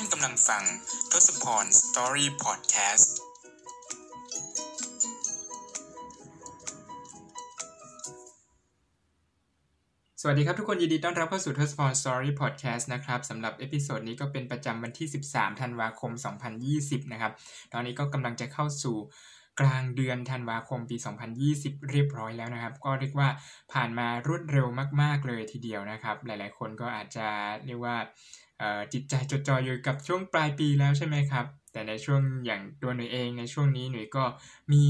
านกำลังฟังทศพร Story Podcast สวัสดีครับทุกคนยินดีต้อนรับเข้าสู่ทศพร Story Podcast นะครับสำหรับ episode นี้ก็เป็นประจำวันที่ 13 ธันวาคม 2020 นะครับ ตอนนี้ก็กำลังจะเข้าสู่ กลางเดือนธันวาคมปี 2020 เรียบร้อยแล้วนะครับ ก็เรียกว่าผ่านมารวดเร็วมาก ๆ เลยทีเดียวนะครับ หลายๆ คนก็อาจจะเรียกว่าจิตใจจดจ่ออยู่กับช่วงปลายปีแล้วใช่ไหมครับ แต่ในช่วงอย่างตัวหนูเองในช่วงนี้หนูก็มี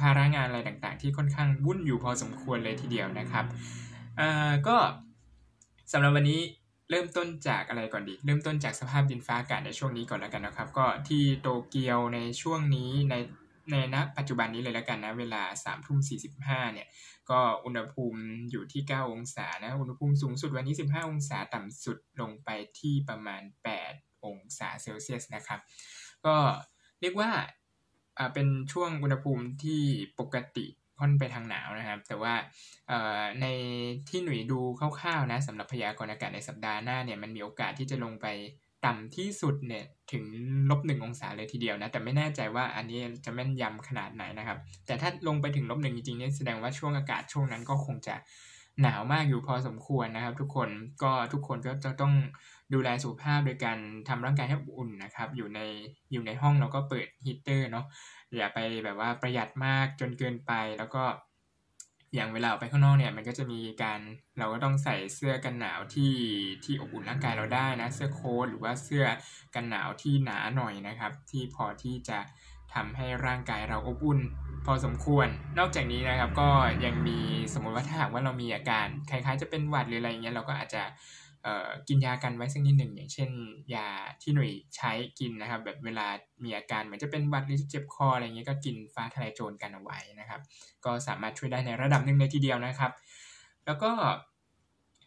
ภาระงานอะไรต่างๆ ที่ค่อนข้างวุ่นอยู่พอสมควรเลยทีเดียวนะครับก็สำหรับวันนี้เริ่มต้นจากอะไรก่อนดี เริ่มต้นจากสภาพดินฟ้าอากาศในช่วงนี้ก่อนแล้วกันนะครับ ก็ที่โตเกียวในช่วงนี้ใน ในณปัจจุบันนี้เลยแล้วกันนะ เวลา3ามทุ่มสีเนี่ย ก็อุณหภูมิอยู่ที่ 9 องศานะ อุณหภูมิสูงสุดวันนี้ 15 องศาต่ำสุดลงไปที่ประมาณ 8 องศาเซลเซียสนะครับ ก็เรียกว่าเป็นช่วงอุณหภูมิที่ปกติค่อนไปทางหนาวนะครับ แต่ว่าในที่หนุ่ยดูคร่าวๆนะสำหรับพยากรณ์อากาศในสัปดาห์หน้าเนี่ยมันมีโอกาสที่จะลงไป ต่ำที่สุดเนี่ยถึงลบหนึ่งองศาเลยทีเดียวนะ แต่ไม่แน่ใจว่าอันนี้จะแม่นยำขนาดไหนนะครับ แต่ถ้าลงไปถึงลบหนึ่งจริงๆเนี่ยแสดงว่าช่วงอากาศช่วงนั้นก็คงจะหนาวมากอยู่พอสมควรนะครับ ทุกคนก็ทุกคนก็จะต้องดูแลสุขภาพโดยการทำร่างกายให้อุ่นนะครับ อยู่ในอยู่ในห้องเราก็เปิดฮีเตอร์เนาะอย่าไปแบบว่าประหยัดมากจนเกินไปแล้วก็ อย่างเวลาออกไปข้างนอกเนี่ยมันก็จะมีการเราก็ต้องใส่เสื้อกันหนาวที่ที่อบอุ่นร่างกายเราได้นะ เสื้อโค้ทหรือว่าเสื้อกันหนาวที่หนาหน่อยนะครับ ที่พอที่จะทำให้ร่างกายเราอบอุ่นพอสมควร นอกจากนี้นะครับก็ยังมีสมมติว่าถ้าหากว่าเรามีอาการคล้ายๆ จะเป็นหวัดหรืออะไรเงี้ยเราก็อาจจะ กินยากันไว้สักนิดหนึ่งอย่างเช่น ยาที่หน่วยใช้กินนะครับ แบบเวลามีอาการเหมือนจะเป็นวัดหรือเจ็บคออะไรเงี้ยก็กินฟ้าทลายโจรกันเอาไว้นะครับ ก็สามารถช่วยได้ในระดับหนึ่งเลยทีเดียวนะครับ แล้วก็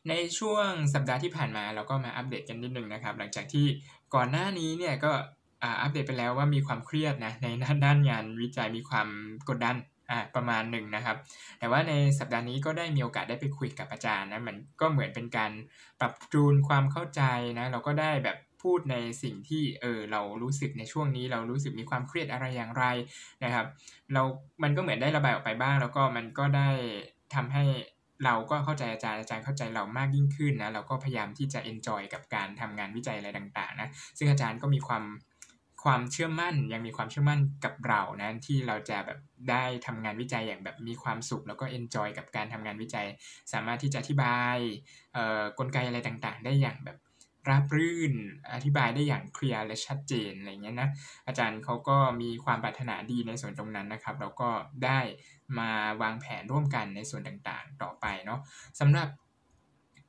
ในช่วงสัปดาห์ที่ผ่านมาเราก็มาอัปเดตกันนิดนึงนะครับ หลังจากที่ก่อนหน้านี้เนี่ยก็อัปเดตไปแล้วว่ามีความเครียดนะในด้านงานวิจัยมีความกดดัน อ่าประมาณหนึ่งนะครับ แต่ว่าในสัปดาห์นี้ก็ได้มีโอกาสได้ไปคุยกับอาจารย์นะมันก็เหมือนเป็นการปรับจูนความเข้าใจนะเราก็ได้แบบพูดในสิ่งที่เออเรารู้สึกในช่วงนี้ เรารู้สึกมีความเครียดอะไรอย่างไรนะครับ เรามันก็เหมือนได้ระบายออกไปบ้าง แล้วก็มันก็ได้ทำให้เราก็เข้าใจอาจารย์อาจารย์เข้าใจเรามากยิ่งขึ้นนะเราก็พยายามที่จะเอนจอยกับการทำงานวิจัยอะไรต่างๆนะซึ่งอาจารย์ก็มีความ ความเชื่อมั่นยังมีความเชื่อมั่นกับเรานะที่เราจะแบบได้ทำงานวิจัยอย่างแบบมีความสุข แล้วก็เอนจอยกับการทำงานวิจัย สามารถที่จะอธิบายกลไกอะไรต่างๆ ได้อย่างแบบราบรื่นอธิบายได้อย่างเคลียร์และชัดเจนอะไรเงี้ยนะอาจารย์เขาก็มีความปรารถนาดีในส่วนตรงนั้นนะครับ แล้วก็ได้มาวางแผนร่วมกันในส่วนต่างๆ ต่อไปเนาะสำหรับ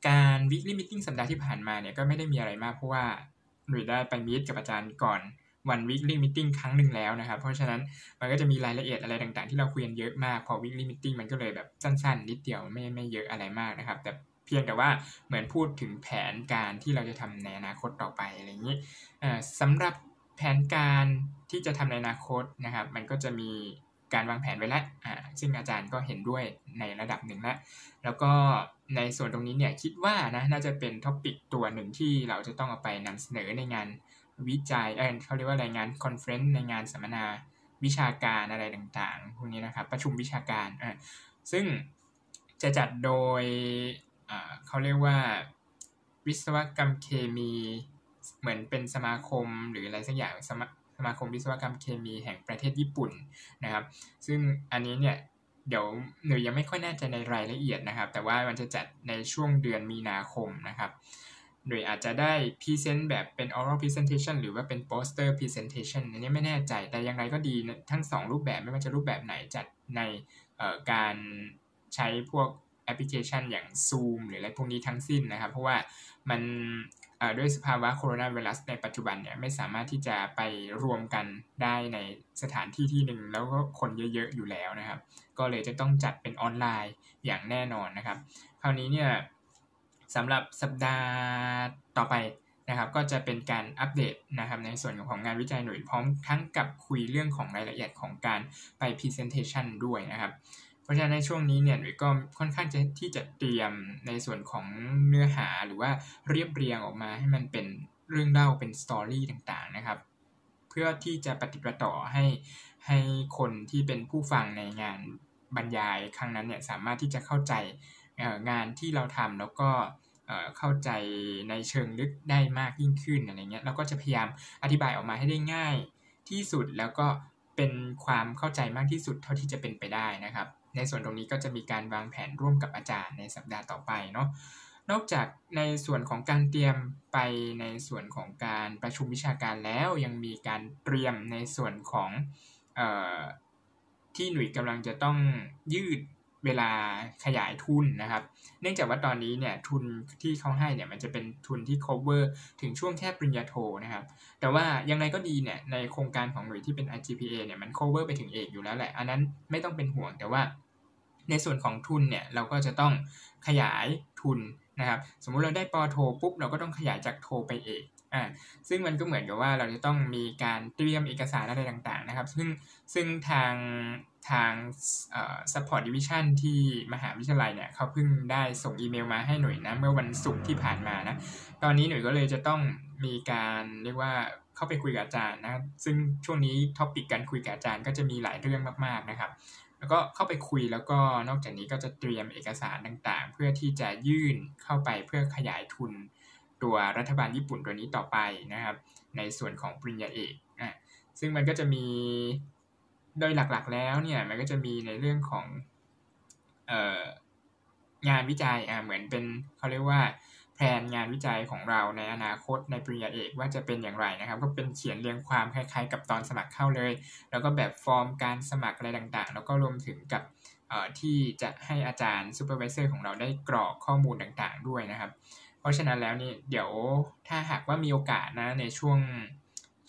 การ weekly meeting สัปดาห์ที่ผ่านมาเนี่ยก็ไม่ได้มีอะไรมากเพราะว่าหนุ่ยได้ไปมีตกับอาจารย์ก่อน วัน weekly meeting ครั้งหนึ่งแล้วนะครับ เพราะฉะนั้นมันก็จะมีรายละเอียดอะไรต่างๆ ที่เราคุยกันเยอะมาก พอ weekly meeting มันก็เลยแบบสั้นๆ นิดเดียวไม่ไม่เยอะอะไรมากนะครับ แต่เพียงแต่ว่าเหมือนพูดถึงแผนการที่เราจะทำในอนาคตต่อไปอะไรอย่างนี้สำหรับแผนการที่จะทำในอนาคตนะครับ มันก็จะมีการวางแผนไว้แล้วอ่าซึ่งอาจารย์ก็เห็นด้วยในระดับหนึ่งแล้ว แล้วก็ในส่วนตรงนี้เนี่ยคิดว่านะน่าจะเป็น topic ตัวหนึ่งที่เราจะต้องเอาไปนำเสนอในงาน วิจัยเออเขาเรียกว่ารายงาน conference ในงานสัมมนาวิชาการอะไรต่างๆพวกนี้นะครับ ประชุมวิชาการอ่าซึ่งจะจัดโดยอ่าเขาเรียกว่าวิศวกรรมเคมีเหมือนเป็นสมาคมหรืออะไรสักอย่างสมาสมาคมวิศวกรรมเคมีแห่งประเทศญี่ปุ่นนะครับ ซึ่งอันนี้เนี่ยเดี๋ยวหนุ่ยยังไม่ค่อยแน่ใจในรายละเอียดนะครับ แต่ว่ามันจะจัดในช่วงเดือนมีนาคมนะครับ โดยอาจจะได้ present แบบเป็น oral presentation หรือว่าเป็น poster presentation อันนี้ไม่แน่ใจแต่อย่างไรก็ดีทั้ง 2 รูปแบบไม่ว่าจะรูปแบบไหนจัดในการใช้พวกแอปพลิเคชันอย่าง Zoom หรืออะไรพวกนี้ทั้งสิ้นนะครับ เพราะว่ามันด้วยสภาวะโคโรนาไวรัสในปัจจุบันเนี่ยไม่สามารถที่จะไปรวมกันได้ในสถานที่ที่หนึ่งแล้วก็คนเยอะๆอยู่แล้วนะครับ ก็เลยจะต้องจัดเป็นออนไลน์อย่างแน่นอนนะครับ คราวนี้เนี่ย สำหรับสัปดาห์ต่อไปนะครับ ก็จะเป็นการอัปเดตนะครับในส่วนของงานวิจัยหน่วยพร้อมทั้งกับคุยเรื่องของรายละเอียดของการไป Presentation ด้วยนะครับเพราะฉะนั้นในช่วงนี้เนี่ยหน่วยก็ค่อนข้างจะที่จะเตรียมในส่วนของเนื้อหาหรือว่าเรียบเรียงออกมาให้มันเป็นเรื่องเล่าเป็นสตอรี่ต่างๆนะครับ เพื่อที่จะปฏิบัติต่อให้ให้คนที่เป็นผู้ฟังในงานบรรยายครั้งนั้นเนี่ยสามารถที่จะเข้าใจ งานที่เราทำแล้วก็เข้าใจในเชิงลึกได้มากยิ่งขึ้นอะไรเงี้ยเราก็จะพยายามอธิบายออกมาให้ได้ง่ายที่สุดแล้วก็เป็นความเข้าใจมากที่สุดเท่าที่จะเป็นไปได้นะครับ ในส่วนตรงนี้ก็จะมีการวางแผนร่วมกับอาจารย์ในสัปดาห์ต่อไปเนาะนอกจากในส่วนของการเตรียมไปในส่วนของการประชุมวิชาการแล้วยังมีการเตรียมในส่วนของออที่หน่วยกำลังจะต้องยืด เวลาขยายทุนนะครับ เนื่องจากว่าตอนนี้เนี่ยทุนที่เขาให้เนี่ยมันจะเป็นทุนที่ cover ถึงช่วงแค่ปริญญาโทนะครับ แต่ว่ายังไงก็ดีเนี่ยในโครงการของหน่วยที่เป็น IGPA เนี่ยมัน cover ไปถึงเอกอยู่แล้วแหละ อันนั้นไม่ต้องเป็นห่วงแต่ว่าในส่วนของทุนเนี่ยเราก็จะต้องขยายทุนนะครับ สมมุติเราได้ปอโทปุ๊บเราก็ต้องขยายจากโทไปเอกอ่าซึ่งมันก็เหมือนกับว่าเราจะต้องมีการเตรียมเอกสารอะไรต่างๆนะครับ ซึ่งซึ่งทาง ทาง support division ที่มหาวิทยาลัยเนี่ยเขาเพิ่งได้ส่งอีเมลมาให้หน่วยนะ เมื่อวันศุกร์ที่ผ่านมานะ ตอนนี้หน่วยก็เลยจะต้องมีการเรียกว่าเข้าไปคุยกับอาจารย์นะ ซึ่งช่วงนี้ท็อปิกการคุยกับอาจารย์ก็จะมีหลายเรื่องมากๆนะครับ แล้วก็เข้าไปคุยแล้วก็นอกจากนี้ก็จะเตรียมเอกสารต่างๆ เพื่อที่จะยื่นเข้าไปเพื่อขยายทุนตัวรัฐบาลญี่ปุ่นตัวนี้ต่อไปนะครับ ในส่วนของปริญญาเอกอะซึ่งมันก็จะมี โดยหลักๆแล้วเนี่ยมันก็จะมีในเรื่องของเองานวิจัยอ่าเหมือนเป็นเขาเรียกว่าแผนงานวิจัยของเราในอนาคตในปริญญาเอกว่าจะเป็นอย่างไรนะครับ ก็เป็นเขียนเรียงความคล้ายๆ กับตอนสมัครเข้าเลย แล้วก็แบบฟอร์มการสมัครอะไรต่างๆ แล้วก็รวมถึงกับที่จะให้อาจารย์ supervisor ของเราได้กรอกข้อมูลต่างๆ ด้วยนะครับ เพราะฉะนั้นแล้วนี่เดี๋ยวถ้าหากว่ามีโอกาสนะในช่วง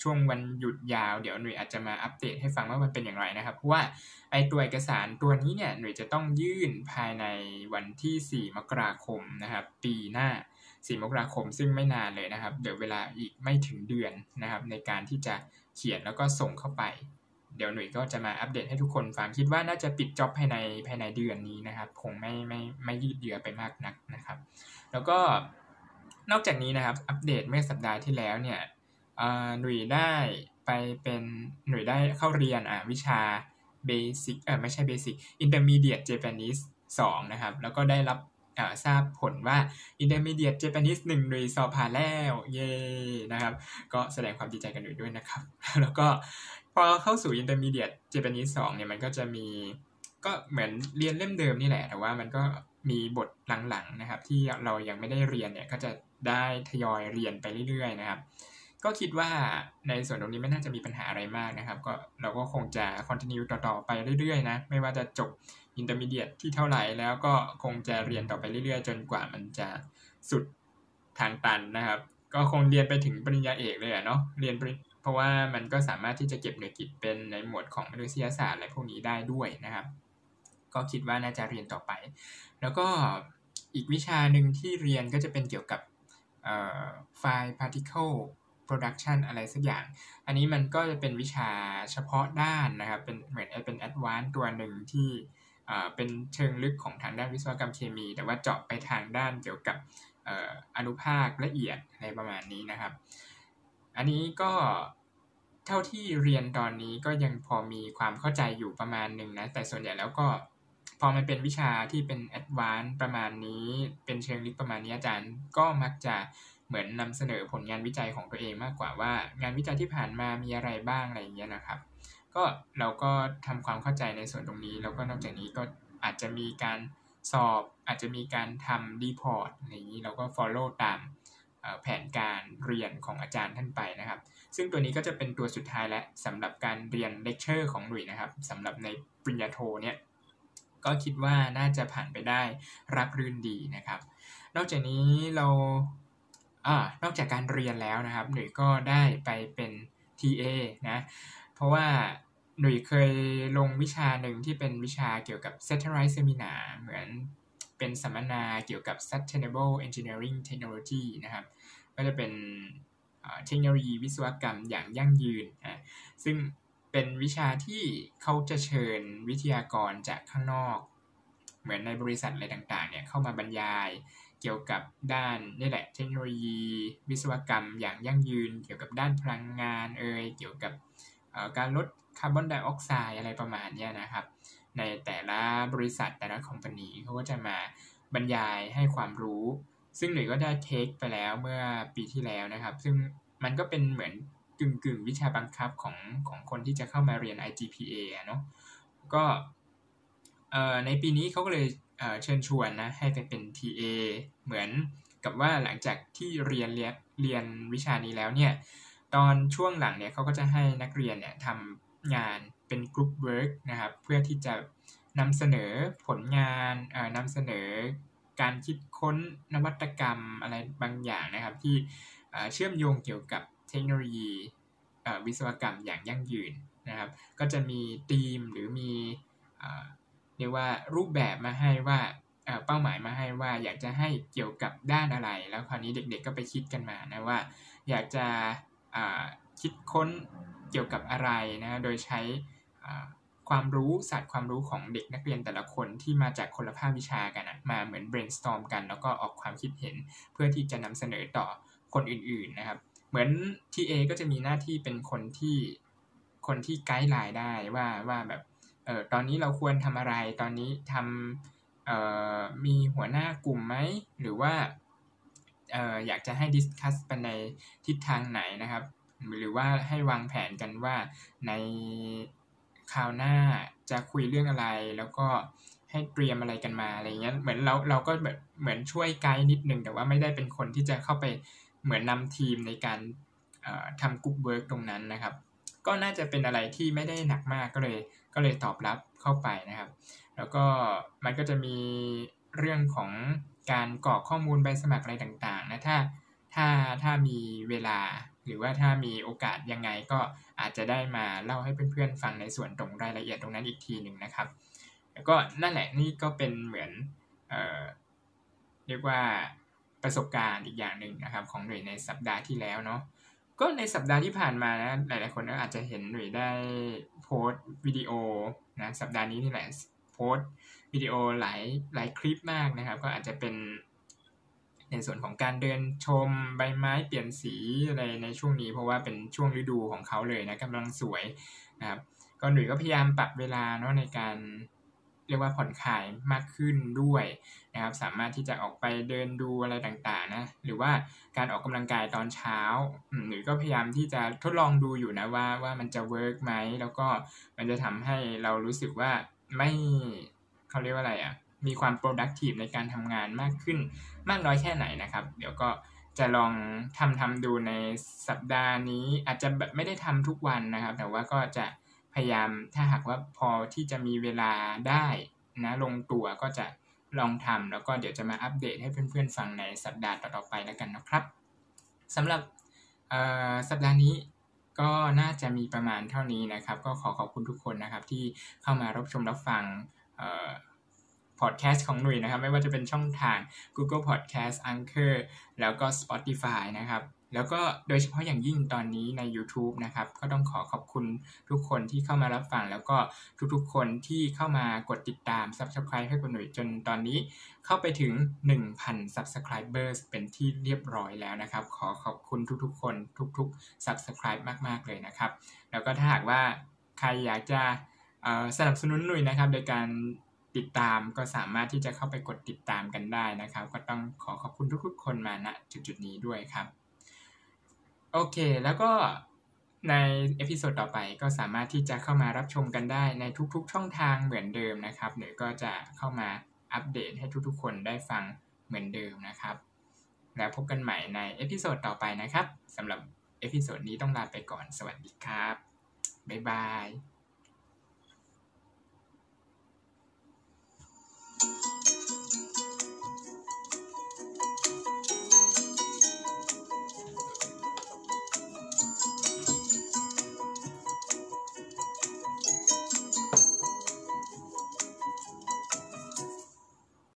ช่วงวันหยุดยาว เดี๋ยวหนุ่ยอาจจะมาอัปเดตให้ฟังว่ามันเป็นอย่างไรนะครับ เพราะว่าไอตัวเอกสารตัวนี้เนี่ยหนุ่ยจะต้องยื่นภายในวันที่ 4 มกราคมนะครับ ปีหน้า 4 มกราคมซึ่งไม่นานเลยนะครับเดี๋ยวเวลาอีกไม่ถึงเดือนนะครับ ในการที่จะเขียนแล้วก็ส่งเข้าไป เดี๋ยวหนุ่ยก็จะมาอัปเดตให้ทุกคนฟังคิดว่าน่าจะปิดจ็อบภายในภายในเดือนนี้นะครับ คงไม่ไม่ไม่ยืดเยื้อไปมากนักนะครับ แล้วก็นอกจากนี้นะครับอัปเดตเมื่อสัปดาห์ที่แล้วเนี่ย หนุ่ยได้ไปเป็นหนุ่ยได้เข้าเรียนอ่าวิชา basic เออไม่ใช่ basic Intermediate Japanese สองนะครับ แล้วก็ได้รับทราบผลว่า Intermediate Japanese 1หนุ่ยสอบผ่านแล้ว เย่นะครับ ก็แสดงความดีใจกันด้วยนะครับ แล้วก็พอเข้าสู่ Intermediate Japanese 2เนี่ยมันก็จะมีก็เหมือนเรียนเล่มเดิมนี่แหละ แต่ว่ามันก็มีบทหลังๆนะครับ ที่เรายังไม่ได้เรียนเนี่ยก็จะได้ทยอยเรียนไปเรื่อยๆนะครับ ก็คิดว่าในส่วนตรงนี้ไม่น่าจะมีปัญหาอะไรมากนะครับ ก็เราก็คงจะ continue ต่อๆไปเรื่อยๆนะ ไม่ว่าจะจบ intermediate ที่เท่าไหร่แล้วก็คงจะเรียนต่อไปเรื่อยๆ จนกว่ามันจะสุดทางตันนะครับ ก็คงเรียนไปถึงปริญญาเอกเลยเนาะเรียนเพราะว่ามันก็สามารถที่จะเก็บหน่วยกิจเป็นในหมวดของมนุษยศาสตร์อะไรพวกนี้ได้ด้วยนะครับ ก็คิดว่าน่าจะเรียนต่อไป แล้วก็อีกวิชาหนึ่งที่เรียนก็จะเป็นเกี่ยวกับไฟล์ particle production อะไรสักอย่าง อันนี้มันก็จะเป็นวิชาเฉพาะด้านนะครับ เป็นเหมือนเป็น advanced ตัวหนึ่งที่เป็นเชิงลึกของทางด้านวิศวกรรมเคมี แต่ว่าเจาะไปทางด้านเกี่ยวกับอนุภาคละเอียดอะไรประมาณนี้นะครับ อันนี้ก็เท่าที่เรียนตอนนี้ก็ยังพอมีความเข้าใจอยู่ประมาณหนึ่งนะ แต่ส่วนใหญ่แล้วก็พอมันเป็นวิชาที่เป็น advance ประมาณนี้ เป็นเชิงลึกประมาณนี้อาจารย์ก็มักจะ เหมือนนำเสนอผลงานวิจัยของตัวเองมากกว่าว่า งานวิจัยที่ผ่านมามีอะไรบ้างอะไรอย่างเงี้ยนะครับ ก็เราก็ทำความเข้าใจในส่วนตรงนี้ แล้วก็นอกจากนี้ก็อาจจะมีการสอบอาจจะมีการทำ report อะไรอย่างนี้เราก็ follow ตามแผนการเรียนของอาจารย์ท่านไปนะครับ ซึ่งตัวนี้ก็จะเป็นตัวสุดท้ายและสำหรับการเรียนเลคเชอร์ของหนุ่ยนะครับสำหรับในปริญญาโทเนี่ยก็คิดว่าน่าจะผ่านไปได้รับรื่นดีนะครับ นอกจากนี้เรา อ่านอกจากการเรียนแล้วนะครับ หนุ่ยก็ได้ไปเป็น TA นะ เพราะว่าหนุ่ยเคยลงวิชาหนึ่งที่เป็นวิชาเกี่ยวกับ Satellite Seminar เหมือนเป็นสัมมนาเกี่ยวกับ Sustainable Engineering Technology นะครับ ก็จะเป็นเทคโนโลยีวิศวกรรมอย่างยั่งยืนนะซึ่งเป็นวิชาที่เขาจะเชิญวิทยากรจากข้างนอก เหมือนในบริษัทอะไรต่างๆเนี่ยเข้ามาบรรยาย เกี่ยวกับด้านนี่แหละเทคโนโลยี วิศวกรรมอย่างยั่งยืน เกี่ยวกับด้านพลังงานเอ่ยเกี่ยวกับการลดคาร์บอนไดออกไซด์อะไรประมาณนี้นะครับ ในแต่ละบริษัทแต่ละคอมพานีเขาก็จะมาบรรยายให้ความรู้ ซึ่งหนุ่ยก็ได้เทคไปแล้วเมื่อปีที่แล้วนะครับ ซึ่งมันก็เป็นเหมือนกึ่งกึ่งวิชาบังคับของของคนที่จะเข้ามาเรียน IGPA เนาะก็ในปีนี้เขาก็เลย เชิญชวนนะให้ไปเป็น TA เหมือนกับว่าหลังจากที่เรียนเรียนเรียนวิชานี้แล้วเนี่ยตอนช่วงหลังเนี่ยเขาก็จะให้นักเรียนเนี่ยทำงานเป็น group work นะครับเพื่อที่จะนำเสนอผลงานนำเสนอการคิดค้นนวัตกรรมอะไรบางอย่างนะครับ ที่เชื่อมโยงเกี่ยวกับเทคโนโลยีวิศวกรรมอย่างยั่งยืนนะครับ ก็จะมีธีมหรือมี เรียกว่ารูปแบบมาให้ว่าเป้าหมายมาให้ว่าอยากจะให้เกี่ยวกับด้านอะไร แล้วคราวนี้เด็กๆก็ไปคิดกันมานะว่า อยากจะคิดค้นเกี่ยวกับอะไรนะโดยใช้ความรู้ศาสตร์ความรู้ของเด็กนักเรียนแต่ละคนที่มาจากคนละภาควิชากันนะมาเหมือน brainstorm กัน แล้วก็ออกความคิดเห็นเพื่อที่จะนำเสนอต่อคนอื่นๆนะครับ เหมือน TA ก็จะมีหน้าที่เป็นคนที่คนที่ไกด์ไลน์ได้ว่าว่าแบบ ออตอนนี้เราควรทำอะไร ตอนนี้ทำเอ่อมีหัวหน้ากลุ่มไหม หรือว่าเอออยากจะให้ดิสคัสไปในทิศทางไหนนะครับ หรือว่าให้วางแผนกันว่าในคราวหน้าจะคุยเรื่องอะไร แล้วก็ให้เตรียมอะไรกันมาอะไรเงี้ย เหมือนเราเราก็แบบเหมือนช่วยไกด์นิดนึง แต่ว่าไม่ได้เป็นคนที่จะเข้าไปเหมือนนำทีมในการทำ group work ตรงนั้นนะครับ ก็น่าจะเป็นอะไรที่ไม่ได้หนักมากก็เลย ก็เลยตอบรับเข้าไปนะครับ แล้วก็มันก็จะมีเรื่องของการกรอกข้อมูลใบสมัครอะไรต่างๆนะถ้าถ้าถ้ามีเวลาหรือว่าถ้ามีโอกาสยังไงก็อาจจะได้มาเล่าให้เพื่อนๆฟังในส่วนตรงรายละเอียดตรงนั้นอีกทีหนึ่งนะครับ แล้วก็นั่นแหละนี่ก็เป็นเหมือนเอ่อเรียกว่าประสบการณ์อีกอย่างหนึ่งนะครับ ของหน่วยในสัปดาห์ที่แล้วเนาะ ก็ในสัปดาห์ที่ผ่านมานะหลายๆคนก็อาจจะเห็นหน่ยได้โพสต์วิดีโอนะสัปดาห์นี้นี่แหละโพสต์วิดีโอหลายหลายคลิปมากนะครับ ก็อาจจะเป็นในส่วนของการเดินชมใบไม้เปลี่ยนสีอะไรในช่วงนี้ เพราะว่าเป็นช่วงฤดูของเขาเลยนะกำลังสวยนะครับก็หนุ่ยก็พยายามปรับเวลาเนาะในการ รียกว่าผ่อนคลายมากขึ้นด้วยนะครับสามารถที่จะออกไปเดินดูอะไรต่างๆนะหรือว่าการออกกำลังกายตอนเช้าหรือก็พยายามที่จะทดลองดูอยู่นะว่าว่ามันจะเวิร์กไหมแล้วก็มันจะทำให้เรารู้สึกว่าไม่เขาเรียกว่าอะไรอะ่ะมีความ productive ในการทำงานมากขึ้นมากน้อยแค่ไหนนะครับ เดี๋ยวก็จะลองทำทำดูในสัปดาห์นี้ อาจจะแบบไม่ได้ทำทุกวันนะครับ แต่ว่าก็จะ พยายามถ้าหากว่าพอที่จะมีเวลาได้นะลงตัวก็จะลองทำแล้วก็เดี๋ยวจะมาอัปเดตให้เพื่อนๆฟังในสัปดาห์ต่อๆไปแล้วกันนะครับสำหรับสัปดาห์นี้ก็น่าจะมีประมาณเท่านี้นะครับ ก็ขอขอบคุณทุกคนนะครับที่เข้ามารับชมรับฟังพอดแคสต์ของหนุ่ยนะครับ ไม่ว่าจะเป็นช่องทาง Google Podcast Anchor แล้วก็ Spotify นะครับ แล้วก็โดยเฉพาะอย่างยิ่งตอนนี้ใน YouTube นะครับ ก็ต้องขอขอบคุณทุกคนที่เข้ามารับฟัง แล้วก็ทุกๆคนที่เข้ามากดติดตาม Subscribe ให้คุณหนุ่ยจนตอนนี้เข้าไปถึง 1,000 Subscribers เป็นที่เรียบร้อยแล้วนะครับ ขอขอบคุณทุกๆ คนทุกๆ Subscribe มากๆเลยนะครับ แล้วก็ถ้าหากว่าใครอยากจะสนับสนุนหนุ่ยนะครับ โดยการติดตามก็สามารถที่จะเข้าไปกดติดตามกันได้นะครับ ก็ต้องขอขอบคุณทุกๆ คนมาณจุดๆนี้ด้วยครับ โอเค แล้วก็ใน episode ต่อไปก็สามารถที่จะเข้ามารับชมกันได้ในทุกๆ ช่องทางเหมือนเดิมนะครับหรือก็จะเข้ามาอัปเดตให้ทุกๆ คนได้ฟังเหมือนเดิมนะครับ แล้วพบกันใหม่ใน episode ต่อไปนะครับสำหรับ episode นี้ต้องลาไปก่อนสวัสดีครับ บ๊ายบาย